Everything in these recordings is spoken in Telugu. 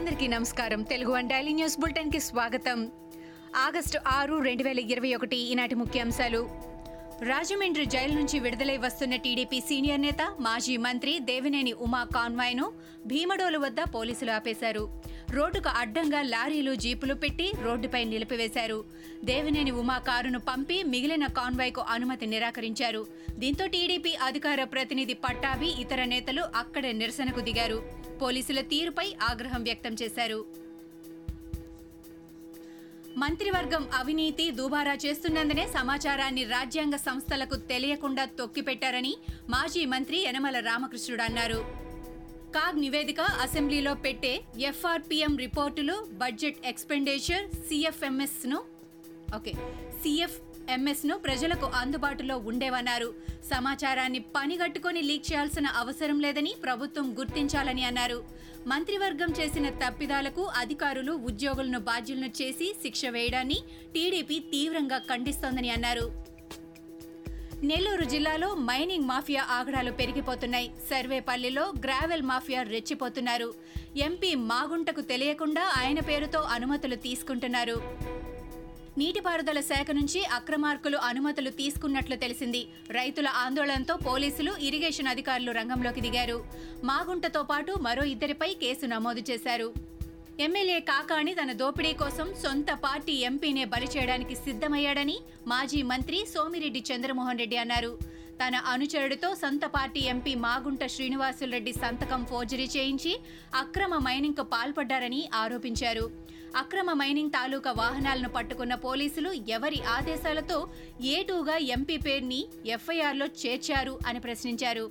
అందరికీ నమస్కారం. తెలుగు వన్ డైలీ న్యూస్ బులెటిన్కి స్వాగతం. ఆగస్టు ఆరు రెండు వేల ఇరవై ఒకటి ఈనాటి ముఖ్యాంశాలు. రాజమండ్రి జైలు నుంచి విడుదలై వస్తున్న టీడీపీ సీనియర్ నేత మాజీ మంత్రి దేవినేని ఉమా కాన్వాయ్ను భీమడోలు వద్ద పోలీసులు ఆపేశారు. రోడ్డుకు అడ్డంగా లారీలు జీపులు పెట్టి రోడ్డుపై నిలిపివేశారు. దేవినేని ఉమా కారును పంపి మిగిలిన కాన్వాయ్కు అనుమతి నిరాకరించారు. దీంతో టీడీపీ అధికార ప్రతినిధి పట్టాభి ఇతర నేతలు అక్కడే నిరసనకు దిగారు. పోలీసుల తీరుపై ఆగ్రహం వ్యక్తం చేశారు. మంత్రివర్గం అవినీతి దుబారా చేస్తున్నందునే సమాచారాన్ని రాజ్యాంగ సంస్థలకు తెలియకుండా తొక్కిపెట్టారని మాజీ మంత్రి యనమల రామకృష్ణుడు అన్నారు. కాగ్ నివేదిక అసెంబ్లీలో పెట్టే ఎఫ్ఆర్పిఎం రిపోర్టులు బడ్జెట్ ఎక్స్పెండిచర్ సిఎఫ్ఎంఎస్ను ఓకే సిఎఫ్ ను ప్రజలకు అందుబాటులో ఉండేవన్నారు. సమాచారాన్ని పనిగట్టుకొని లీక్ చేయాల్సిన అవసరం లేదని ప్రభుత్వం గుర్తించాలని అన్నారు. మంత్రివర్గం చేసిన తప్పిదాలకు అధికారులు ఉద్యోగులను బాధ్యులను చేసి శిక్ష వేయడాన్ని టీడీపీ తీవ్రంగా ఖండిస్తోందని అన్నారు. నెల్లూరు జిల్లాలో మైనింగ్ మాఫియా ఆగడాలు పెరిగిపోతున్నాయి. సర్వేపల్లిలో గ్రావెల్ మాఫియా రెచ్చిపోతున్నారు. ఎంపీ మాగుంటకు తెలియకుండా ఆయన పేరుతో అనుమతులు తీసుకుంటున్నారు. నీటిపారుదల శాఖ నుంచి అక్రమార్కులు అనుమతులు తీసుకున్నట్లు తెలిసింది. రైతుల ఆందోళనతో పోలీసులు ఇరిగేషన్ అధికారులు రంగంలోకి దిగారు. మాగుంటతో పాటు మరో ఇద్దరిపై కేసు నమోదు చేశారు. ఎమ్మెల్యే కాకాణి తన దోపిడీ కోసం సొంత పార్టీ ఎంపీనే బలి చేయడానికి సిద్ధమయ్యాడని మాజీ మంత్రి సోమిరెడ్డి చంద్రమోహన్ రెడ్డి అన్నారు. తన అనుచరుడితో సొంత పార్టీ ఎంపీ మాగుంట శ్రీనివాసులరెడ్డి సంతకం ఫోర్జరీ చేయించి అక్రమ మైనింగ్కు పాల్పడ్డారని ఆరోపించారు. అక్రమ మైనింగ్ తాలూకా వాహనాలను పట్టుకున్న పోలీసులు ఎవరి ఆదేశాలతో ఏటూగా ఎంపీ పేరుని ఎఫ్ఐఆర్లో చేర్చారు అని ప్రశ్నించారు.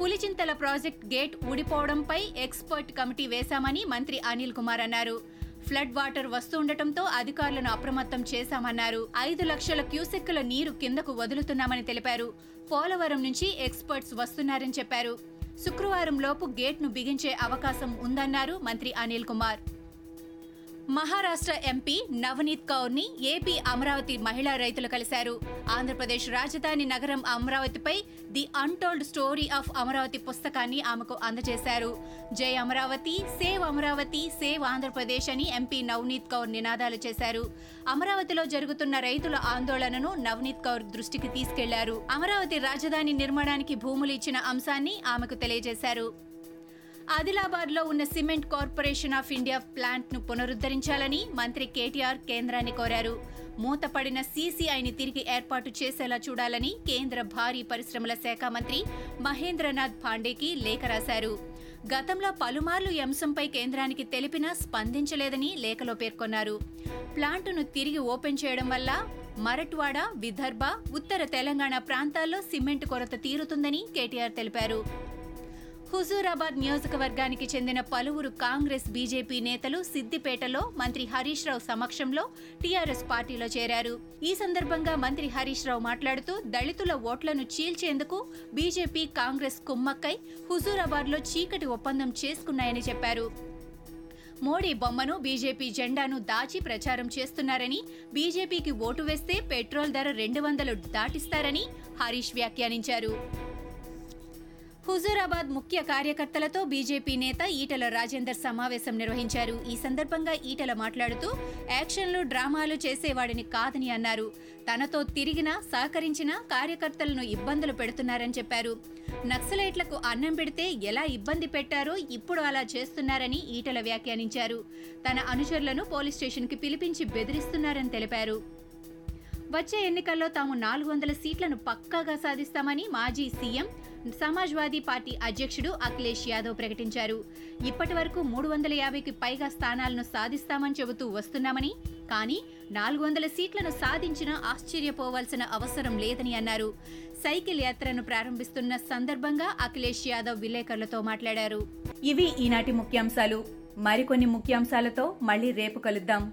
పులిచింతల ప్రాజెక్ట్ గేట్ ఊడిపోవడంపై ఎక్స్పర్ట్ కమిటీ వేశామని మంత్రి అనిల్ కుమార్ అన్నారు. ఫ్లడ్ వాటర్ వస్తుండటంతో అధికారులను అప్రమత్తం చేశామన్నారు. ఐదు లక్షల క్యూసెక్కుల నీరు కిందకు వదులుతున్నామని తెలిపారు. పోలవరం నుంచి ఎక్స్పర్ట్స్ వస్తున్నారని చెప్పారు. శుక్రవారం లోపు గేట్ను బిగించే అవకాశం ఉందన్నారు మంత్రి అనిల్ కుమార్. మహారాష్ట్ర ఎంపీ నవనీత్ కౌర్ని ఏపీ అమరావతి మహిళా రైతులు కలిశారు. ఆంధ్రప్రదేశ్ రాజధాని నగరం అమరావతిపై the untold story of Amaravati పుస్తకాన్ని ఆమెకు అందజేశారు. జై అమరావతి సేవ్ అమరావతి సేవ్ ఆంధ్రప్రదేశ్ అని ఎంపీ నవనీత్ కౌర్ నినాదాలు చేశారు. అమరావతిలో జరుగుతున్న రైతుల ఆందోళనను నవనీత్ కౌర్ దృష్టికి తీసుకెళ్ళారు. అమరావతి రాజధాని నిర్మాణానికి భూములు ఇచ్చిన అంశాన్ని ఆమెకు తెలియజేశారు. ఆదిలాబాద్లో ఉన్న సిమెంట్ కార్పొరేషన్ ఆఫ్ ఇండియా ప్లాంట్ను పునరుద్ధరించాలని మంత్రి కేటీఆర్ కేంద్రాన్ని కోరారు. మూతపడిన సీసీఐని తిరిగి ఏర్పాటు చేసేలా చూడాలని కేంద్ర భారీ పరిశ్రమల శాఖ మంత్రి మహేంద్రనాథ్ పాండేకి లేఖ రాశారు. గతంలో పలుమార్లు ఈ అంశంపై కేంద్రానికి తెలిపినా స్పందించలేదని లేఖలో పేర్కొన్నారు. ప్లాంటును తిరిగి ఓపెన్ చేయడం వల్ల మరట్వాడ విదర్భ ఉత్తర తెలంగాణ ప్రాంతాల్లో సిమెంట్ కొరత తీరుతుందని కేటీఆర్ తెలిపారు. హుజూరాబాద్ నియోజకవర్గానికి చెందిన పలువురు కాంగ్రెస్ బీజేపీ నేతలు సిద్దిపేటలో మంత్రి హరీష్ రావు సమక్షంలో టీఆర్ఎస్ పార్టీలో చేరారు. ఈ సందర్భంగా మంత్రి హరీష్ రావు మాట్లాడుతూ దళితుల ఓట్లను చీల్చేందుకు బీజేపీ కాంగ్రెస్ కుమ్మక్కై హుజూరాబాద్లో చీకటి ఒప్పందం చేసుకున్నాయని చెప్పారు. మోడీ బొమ్మను బీజేపీ జెండాను దాచి ప్రచారం చేస్తున్నారని బీజేపీకి ఓటు వేస్తే పెట్రోల్ ధర రెండు వందలు దాటిస్తారని హరీష్ వ్యాఖ్యానించారు. హుజూరాబాద్ ముఖ్య కార్యకర్తలతో బీజేపీ నేత ఈటల రాజేందర్ సమావేశం నిర్వహించారు. ఈ సందర్భంగా ఈటల మాట్లాడుతూ యాక్షన్లు డ్రామాలు చేసేవాడిని కాదని అన్నారు. తనతో తిరిగినా సహకరించిన కార్యకర్తలను ఇబ్బందులు పెడుతున్నారని చెప్పారు. నక్సలైట్లకు అన్నం పెడితే ఎలా ఇబ్బంది పెట్టారో ఇప్పుడు అలా చేస్తున్నారని ఈటల వ్యాఖ్యానించారు. తన అనుచరులను పోలీస్ స్టేషన్కి పిలిపించి బెదిరిస్తున్నారని తెలిపారు. వచ్చే ఎన్నికల్లో తాము నాలుగు వందల సీట్లను పక్కాగా సాధిస్తామని మాజీ సీఎం సమాజ్వాదీ పార్టీ అధ్యక్షుడు అఖిలేష్ యాదవ్ ప్రకటించారు. ఇప్పటి వరకు మూడు వందల యాభైకి పైగా స్థానాలను సాధిస్తామని చెబుతూ వస్తున్నామని కానీ నాలుగు వందల సీట్లను సాధించినా ఆశ్చర్యపోవాల్సిన అవసరం లేదని అన్నారు. సైకిల్ యాత్రను ప్రారంభిస్తున్న సందర్భంగా అఖిలేష్ యాదవ్ విలేకరులతో మాట్లాడారు. ఇవి ఈనాటి ముఖ్యాంశాలు. మరికొన్ని ముఖ్యాంశాలతో మళ్ళీ రేపు కలుద్దాం.